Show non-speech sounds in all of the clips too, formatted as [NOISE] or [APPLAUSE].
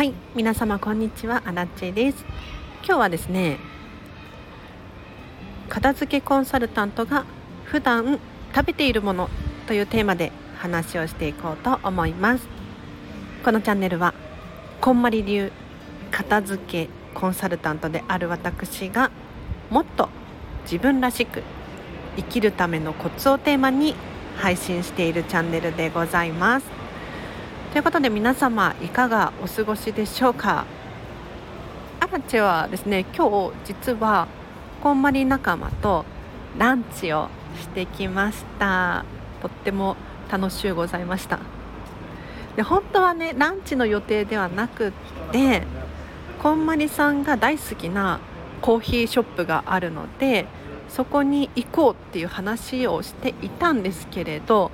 はい皆様こんにちは。アラチェです。今日はですね片付けコンサルタントが普段食べているものというテーマで話をしていこうと思います。このチャンネルはこんまり流片付けコンサルタントである私がもっと自分らしく生きるためのコツをテーマに配信しているチャンネルでございます。ということで皆様いかがお過ごしでしょうか？アラチェはですね今日実はこんまり仲間とランチをしてきました。とっても楽しゅうございました。で本当はねランチの予定ではなくってこんまりさんが大好きなコーヒーショップがあるのでそこに行こうっていう話をしていたんですけれど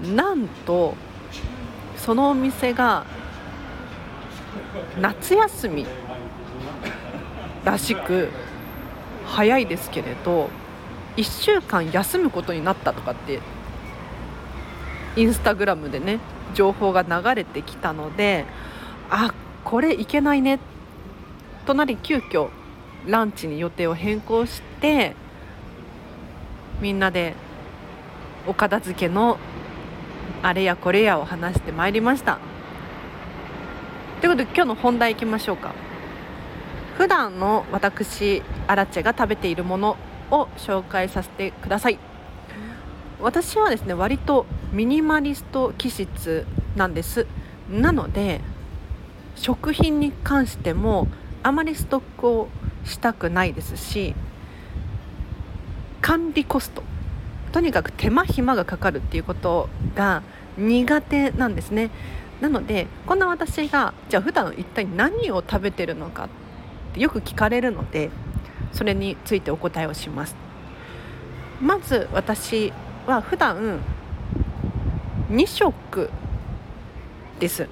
なんとそのお店が夏休みらしく早いですけれど1週間休むことになったとかってインスタグラムでね情報が流れてきたのであこれいけないねとなり急遽ランチに予定を変更してみんなでお片付けのあれやこれやを話してまいりました。ということで今日の本題いきましょうか。普段の私アラチェが食べているものを紹介させてください。私はですね割とミニマリスト気質なんです。なので食品に関してもあまりストックをしたくないですし管理コストとにかく手間暇がかかるっていうことが苦手なんですね。なのでこんな私がじゃあ普段一体何を食べてるのかってよく聞かれるのでそれについてお答えをします。まず私は普段2食です。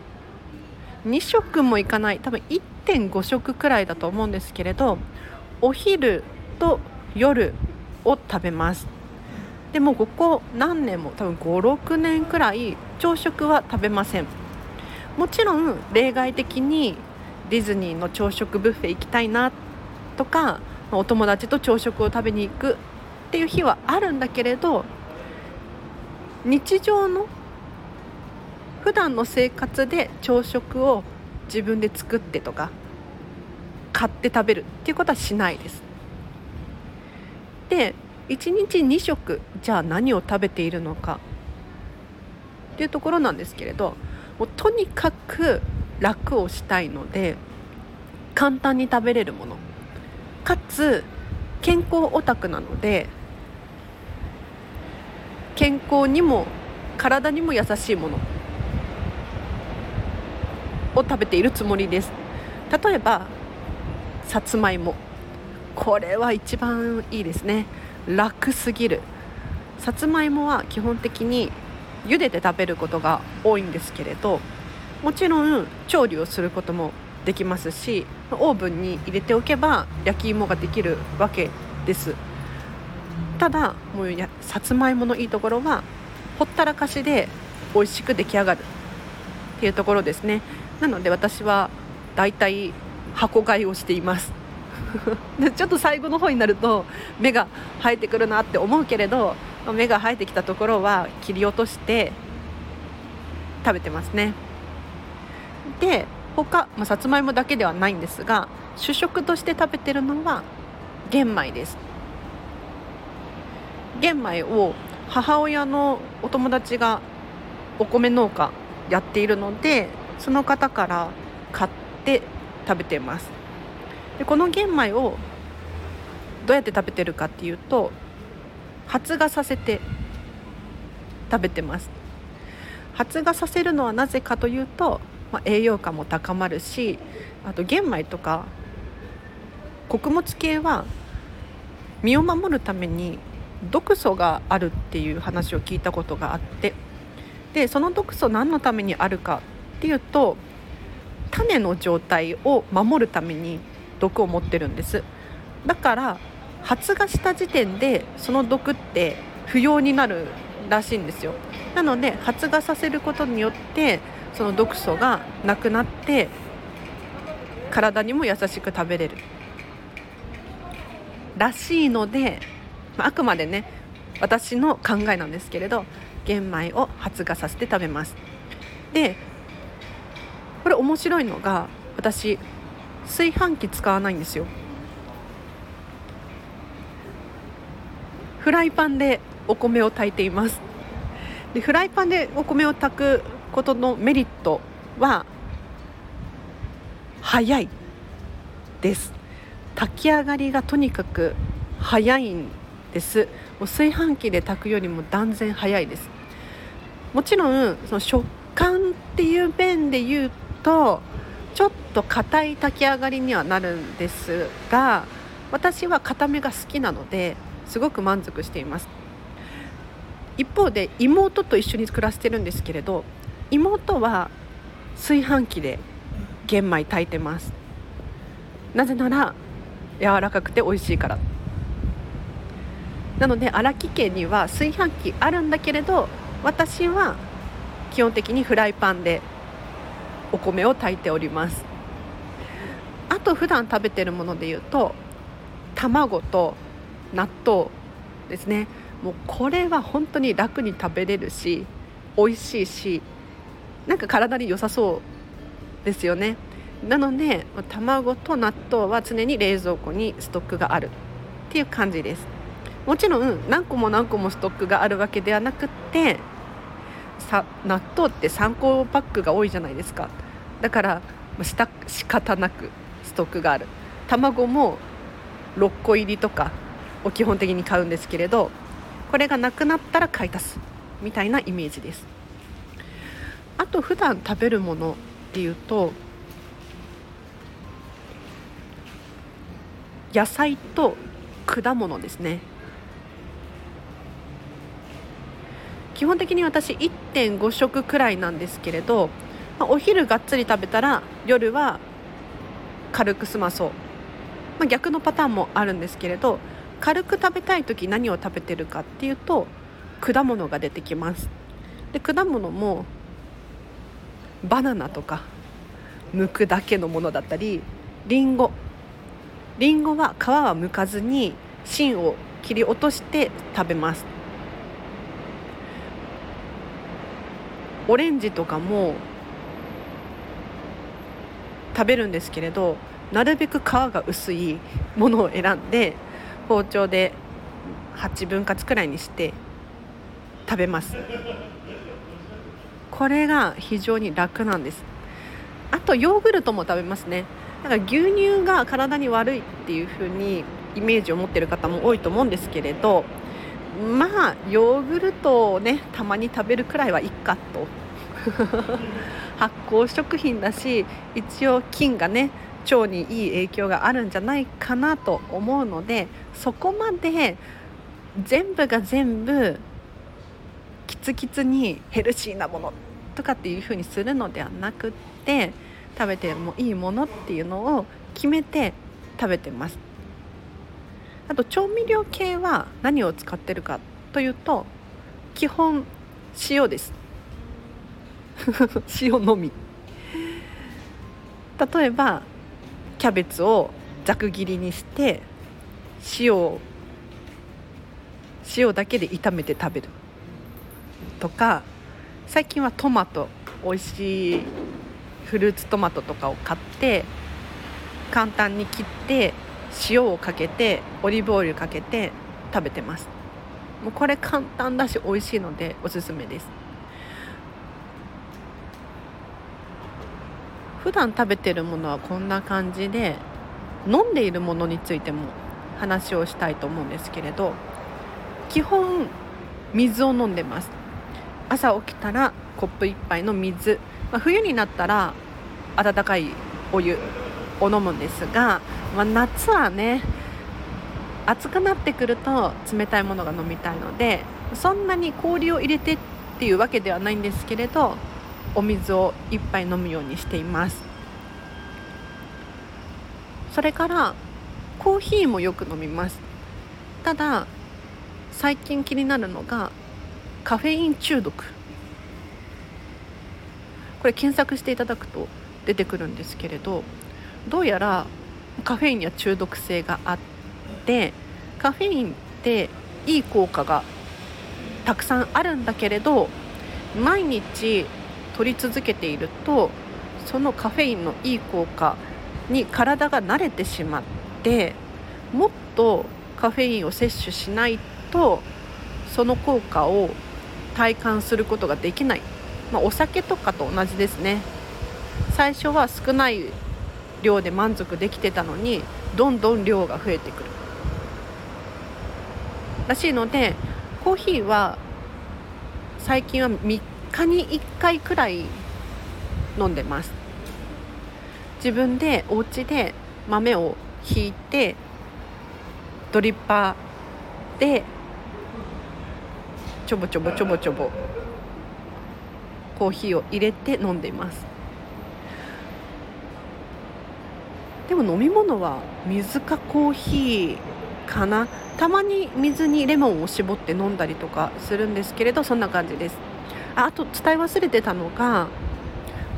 2食もいかない多分1.5食くらいだと思うんですけれどお昼と夜を食べます。でもここ何年も多分56年くらい朝食は食べません。もちろん例外的にディズニーの朝食ブッフェ行きたいなとかお友達と朝食を食べに行くっていう日はあるんだけれど日常の普段の生活で朝食を自分で作ってとか買って食べるっていうことはしないです。で1日2食じゃあ何を食べているのか。っていうところなんですけれどもうとにかく楽をしたいので簡単に食べれるもの。かつ健康オタクなので健康にも体にも優しいもの。を食べているつもりです。例えばさつまいも。これは一番いいですね。楽すぎる。さつまいもは基本的に茹でて食べることが多いんですけれどもちろん調理をすることもできますしオーブンに入れておけば焼き芋ができるわけです。ただもうやさつまいものいいところはほったらかしで美味しく出来上がるっていうところですね。なので私はだいたい箱買いをしています。[LAUGHS] ちょっと最後の方になると芽が生えてくるなって思うけれど芽が生えてきたところは切り落として食べてますね。で他、まあ、さつまいもだけではないんですが主食として食べてるのは玄米です。玄米を母親のお友達がお米農家やっているのでその方から買って食べてます。でこの玄米をどうやって食べてるかっていうと発芽させて食べてます。発芽させるのはなぜかというと、まあ、栄養価も高まるしあと玄米とか穀物系は身を守るために毒素があるっていう話を聞いたことがあってでその毒素何のためにあるかっていうと種の状態を守るために毒を持ってるんです。だから発芽した時点でその毒って不要になるらしいんですよ。なので発芽させることによってその毒素がなくなって体にも優しく食べれる。らしいので、まあ、あくまでね私の考えなんですけれど玄米を発芽させて食べます。でこれ面白いのが私炊飯器使わないんですよ。フライパンでお米を炊いています。でフライパンでお米を炊くことのメリットは早いです。炊き上がりがとにかく早いんです。もう炊飯器で炊くよりも断然早いです。もちろんその食感っていう面で言うとちょっと硬い炊き上がりにはなるんですが私は硬めが好きなのですごく満足しています。一方で妹と一緒に暮らしてるんですけれど妹は炊飯器で玄米炊いてます。なぜなら柔らかくて美味しいから。なので荒木家には炊飯器あるんだけれど私は基本的にフライパンでお米を炊いております。あと普段食べてるものでいうと卵と納豆ですね。もうこれは本当に楽に食べれるし美味しいしなんか体に良さそうですよね。なので卵と納豆は常に冷蔵庫にストックがあるっていう感じです。もちろん何個も何個もストックがあるわけではなくってさ納豆って3個パックが多いじゃないですか。だからした仕方なくストックがある。卵も6個入りとかを基本的に買うんですけれどこれがなくなったら買い足す。みたいなイメージです。あと普段食べるものっていうと野菜と果物ですね。基本的に私1.5食くらいなんですけれど、まあ、お昼がっつり食べたら夜は軽く済まそう、まあ、逆のパターンもあるんですけれど軽く食べたい時何を食べてるかっていうと果物が出てきます。で果物もバナナとか剥くだけのものだったりりんごりんごは皮は剥かずに芯を切り落として食べます。オレンジとかも食べるんですけれどなるべく皮が薄いものを選んで包丁で8分割くらいにして食べます。これが非常に楽なんです。あとヨーグルトも食べますね。だから牛乳が体に悪いっていう風にイメージを持ってる方も多いと思うんですけれどまあヨーグルトをねたまに食べるくらいはいっかと。発酵食品だし一応菌がね腸にいい影響があるんじゃないかなと思うのでそこまで全部が全部キツキツにヘルシーなものとかっていう風にするのではなくって食べてもいいものっていうのを決めて食べてます。あと調味料系は何を使ってるかというと基本塩です。[LAUGHS] 塩のみ。例えばキャベツをざく切りにして塩塩だけで炒めて食べる。とか最近はトマト美味しいフルーツトマトとかを買って簡単に切って塩をかけてオリーブオイルかけて食べてます。もうこれ簡単だし美味しいのでおすすめです。普段食べてるものはこんな感じで飲んでいるものについても話をしたいと思うんですけれど基本水を飲んでます。朝起きたらコップ1杯の水、まあ、冬になったら温かいお湯を飲むんですが、まあ、夏はね暑くなってくると冷たいものが飲みたいのでそんなに氷を入れてっていうわけではないんですけれどお水を1杯飲むようにしています。それからコーヒーもよく飲みます。ただ最近気になるのがカフェイン中毒。これ検索していただくと出てくるんですけれどどうやらカフェインには中毒性があってカフェインっていい効果がたくさんあるんだけれど毎日取り続けているとそのカフェインのいい効果に体が慣れてしまってもっとカフェインを摂取しないとその効果を体感することができない、まあ、お酒とかと同じですね。最初は少ない量で満足できてたのにどんどん量が増えてくる。らしいのでコーヒーは最近は3日に1回くらい飲んでます自分でお家で豆をひいてドリッパーでちょぼちょぼちょぼちょぼコーヒーを入れて飲んでいます。でも飲み物は水かコーヒーかな。たまに水にレモンを絞って飲んだりとかするんですけれどそんな感じです。あと伝え忘れてたのが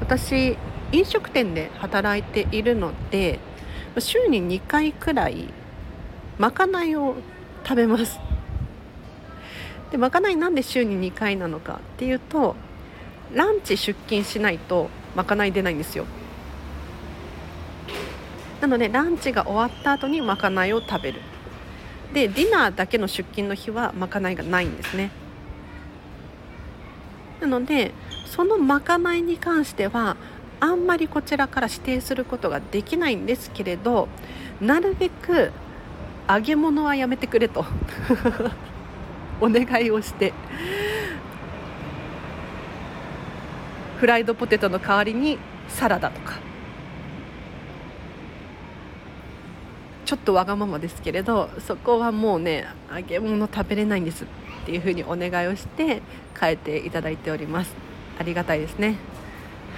私飲食店で働いているので週に2回くらいまかないを食べます。でまかないなんで週に2回なのかっていうとランチ出勤しないとまかない出ないんですよ。なのでランチが終わった後にまかないを食べる。でディナーだけの出勤の日はまかないがないんですね。なのでそのまかないに関してはあんまりこちらから指定することができないんですけれどなるべく揚げ物はやめてくれと [LAUGHS] お願いをしてフライドポテトの代わりにサラダとかちょっとわがままですけれどそこはもうね揚げ物食べれないんですっていうふうにお願いをして変えていただいております。ありがたいですね。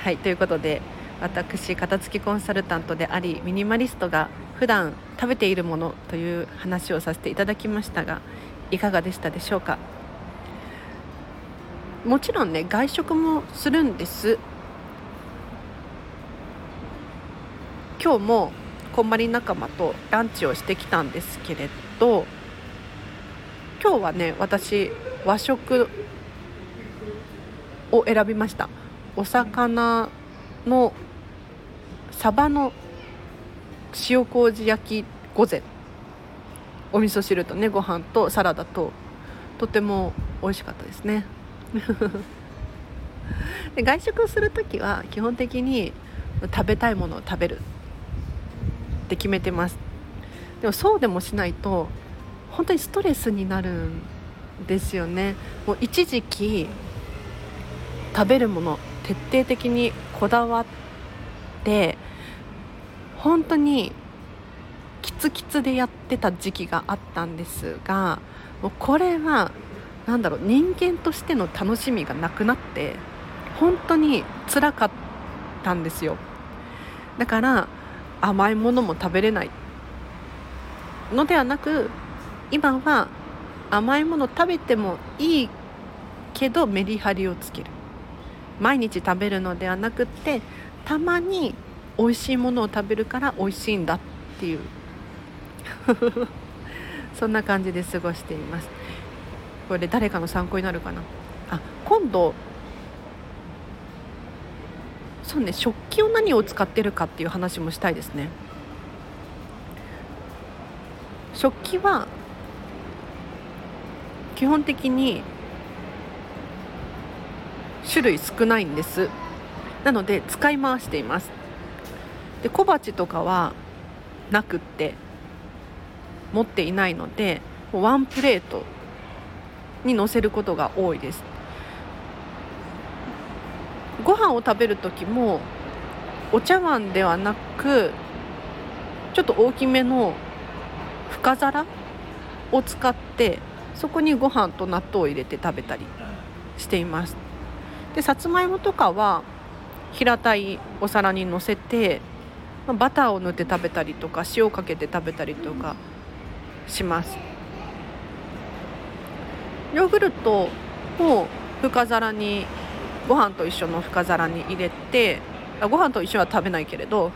はいということで私片付きコンサルタントでありミニマリストが普段食べているものという話をさせていただきましたがいかがでしたでしょうか？もちろんね外食もするんです。今日もこんまり仲間とランチをしてきたんですけれど今日はね私和食を選びました。お魚のサバの塩麹焼き御膳。お味噌汁とねご飯とサラダととても美味しかったですね。[LAUGHS] で外食をする時は基本的に食べたいものを食べる。って決めてます。でもそうでもしないと本当にストレスになるんですよね。もう一時期食べるもの徹底的にこだわって本当にキツキツでやってた時期があったんですがもうこれは何だろう人間としての楽しみがなくなって本当につらかったんですよ。だから甘いものも食べれない。のではなく今は甘いもの食べてもいいけどメリハリをつける。毎日食べるのではなくってたまに美味しいものを食べるから美味しいんだっていう。[LAUGHS] そんな感じで過ごしています。これ誰かの参考になるかな？あ今度そうね食器を何を使ってるかっていう話もしたいですね。食器は基本的に種類少ないんです。なので使い回しています。で小鉢とかはなくって持っていないのでワンプレートに乗せることが多いです。ご飯を食べる時もお茶碗ではなくちょっと大きめの深皿を使ってそこにご飯と納豆を入れて食べたりしています。でさつまいもとかは平たいお皿にのせてバターを塗って食べたりとか塩かけて食べたりとかします。ヨーグルトを深皿にご飯と一緒の深皿に入れてご飯と一緒は食べないけれど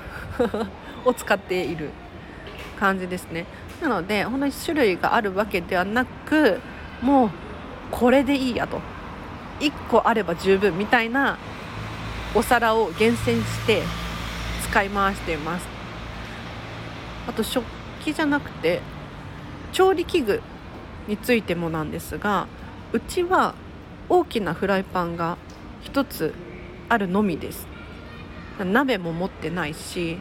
[LAUGHS] を使っている感じですね。なので本当に種類があるわけではなくもうこれでいいやと。1個あれば十分みたいなお皿を厳選して使い回しています。あと食器じゃなくて調理器具についてもなんですがうちは大きなフライパンが1つあるのみです。鍋も持ってないし。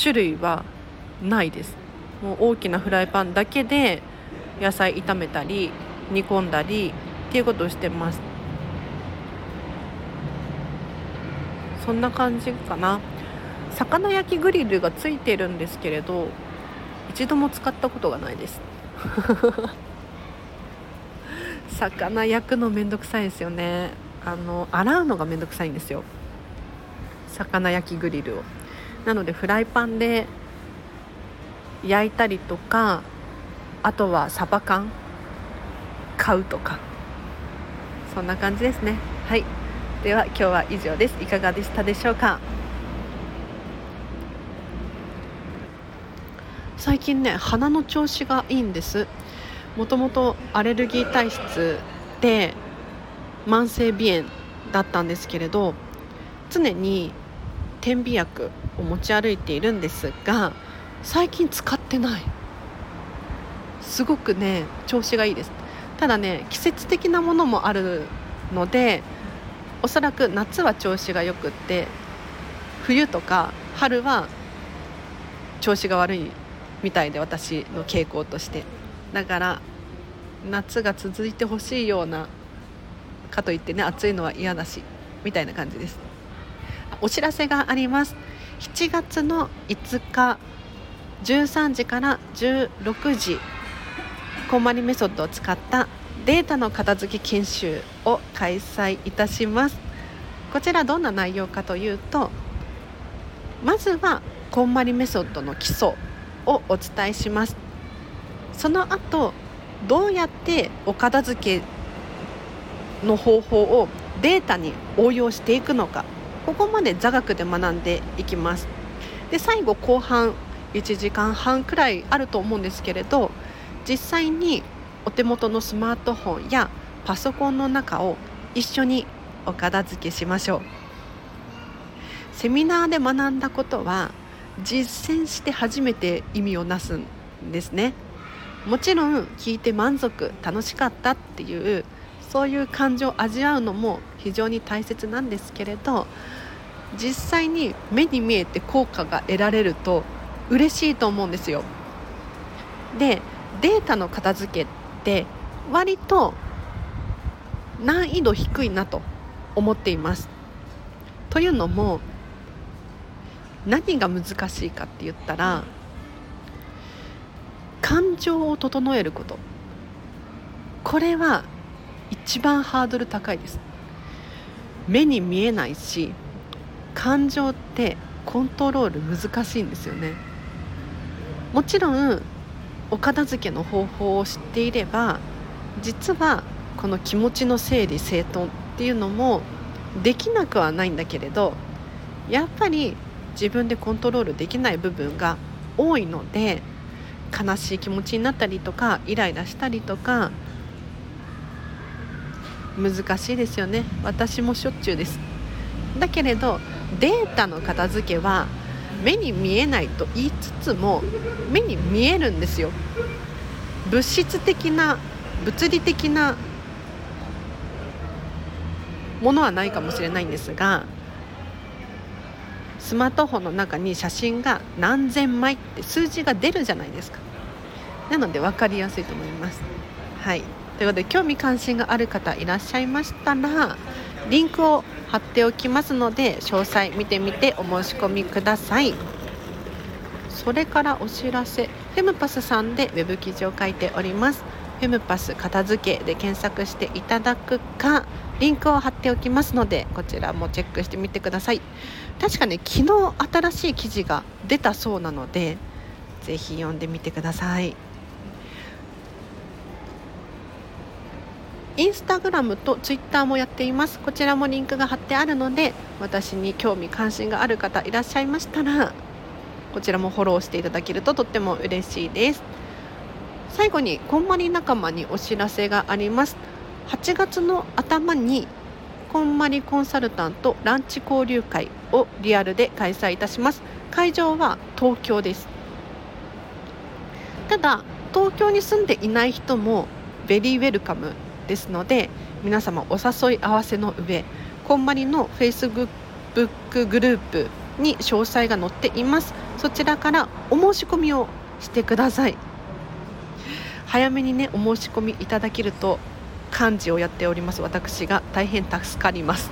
種類はないです。もう大きなフライパンだけで野菜炒めたり煮込んだりっていうことをしてます。そんな感じかな。魚焼きグリルがついてるんですけれど一度も使ったことがないです。魚焼くのめんどくさいですよね。あの洗うのがめんどくさいんですよ。魚焼きグリルを。なのでフライパンで焼いたりとかあとはサバ缶。買うとか。そんな感じですね。はい。では今日は以上です。いかがでしたでしょうか？最近ね鼻の調子がいいんです。もともとアレルギー体質で慢性鼻炎だったんですけれど常に点鼻薬を持ち歩いているんですが最近使ってない。すごくね調子がいいです。ただね季節的なものもあるのでおそらく夏は調子がよくって冬とか春は調子が悪いみたいで私の傾向として。だから夏が続いてほしいようなかといってね暑いのは嫌だしみたいな感じです。お知らせがあります。7月の5日13時から16時こんまりメソッドを使ったデータの片付け研修を開催いたします。こちらどんな内容かというとまずはこんまりメソッドの基礎をお伝えします。その後どうやってお片付けの方法をデータに応用していくのかここまで座学で学んでいきます。で最後後半1時間半くらいあると思うんですけれど実際にお手元のスマートフォンやパソコンの中を一緒にお片付けしましょう。セミナーで学んだことは実践して初めて意味をなすんですね。もちろん聞いて満足楽しかったっていうそういう感情を味わうのも非常に大切なんですけれど実際に目に見えて効果が得られると嬉しいと思うんですよ。でデータの片付けって割と難易度低いなと思っています。というのも何が難しいかって言ったら情を整えること。これは一番ハードル高いです。目に見えないし感情ってコントロール難しいんですよね。もちろんお片付けの方法を知っていれば実はこの気持ちの整理整頓っていうのもできなくはないんだけれどやっぱり自分でコントロールできない部分が多いので悲しい気持ちになったりとかイライラしたりとか難しいですよね。私もしょっちゅうです。だけれどデータの片付けは目に見えないと言いつつも目に見えるんですよ。物質的な物理的なものはないかもしれないんですがスマートフォンの中に写真が何千枚って数字が出るじゃないですか。なので分かりやすいと思います。はい。ということで興味関心がある方いらっしゃいましたらリンクを貼っておきますので詳細見てみてお申し込みください。それからお知らせ。フェムパスさんでウェブ記事を書いております。フェムパス片付けで検索していただくかリンクを貼っておきますのでこちらもチェックしてみてください。確かね昨日新しい記事が出たそうなのでぜひ読んでみてください。インスタグラムとツイッターもやっています。こちらもリンクが貼ってあるので私に興味関心がある方いらっしゃいましたらこちらもフォローしていただけるととっても嬉しいです。最後にこんまり仲間にお知らせがあります。8月の頭にこんまりコンサルタントランチ交流会をリアルで開催いたします。会場は東京です。ただ東京に住んでいない人もベリーウェルカムですので皆様お誘い合わせの上こんまりのフェイスブックグループに詳細が載っています。そちらからお申し込みをしてください。早めにねお申し込みいただけると幹事をやっております。私が大変助かります。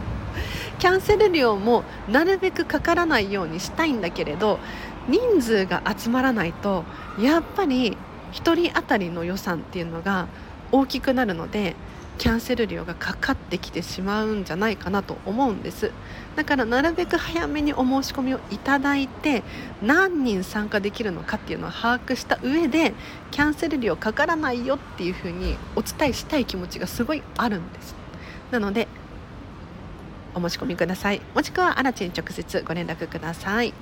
[LAUGHS] キャンセル料もなるべくかからないようにしたいんだけれど人数が集まらないとやっぱり1人当たりの予算っていうのが大きくなるのでキャンセル料がかかってきてしまうんじゃないかなと思うんです。だからなるべく早めにお申し込みをいただいて何人参加できるのかっていうのを把握した上でキャンセル料かからないよっていうふうにお伝えしたい気持ちがすごいあるんです。なのでお申し込みください。もしくはあらちに直接ご連絡ください。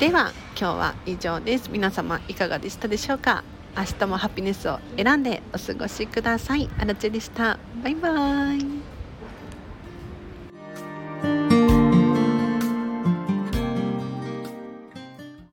では今日は以上です。皆様いかがでしたでしょうか？明日もハピネスを選んでお過ごしください。あらちでした。バイバーイ。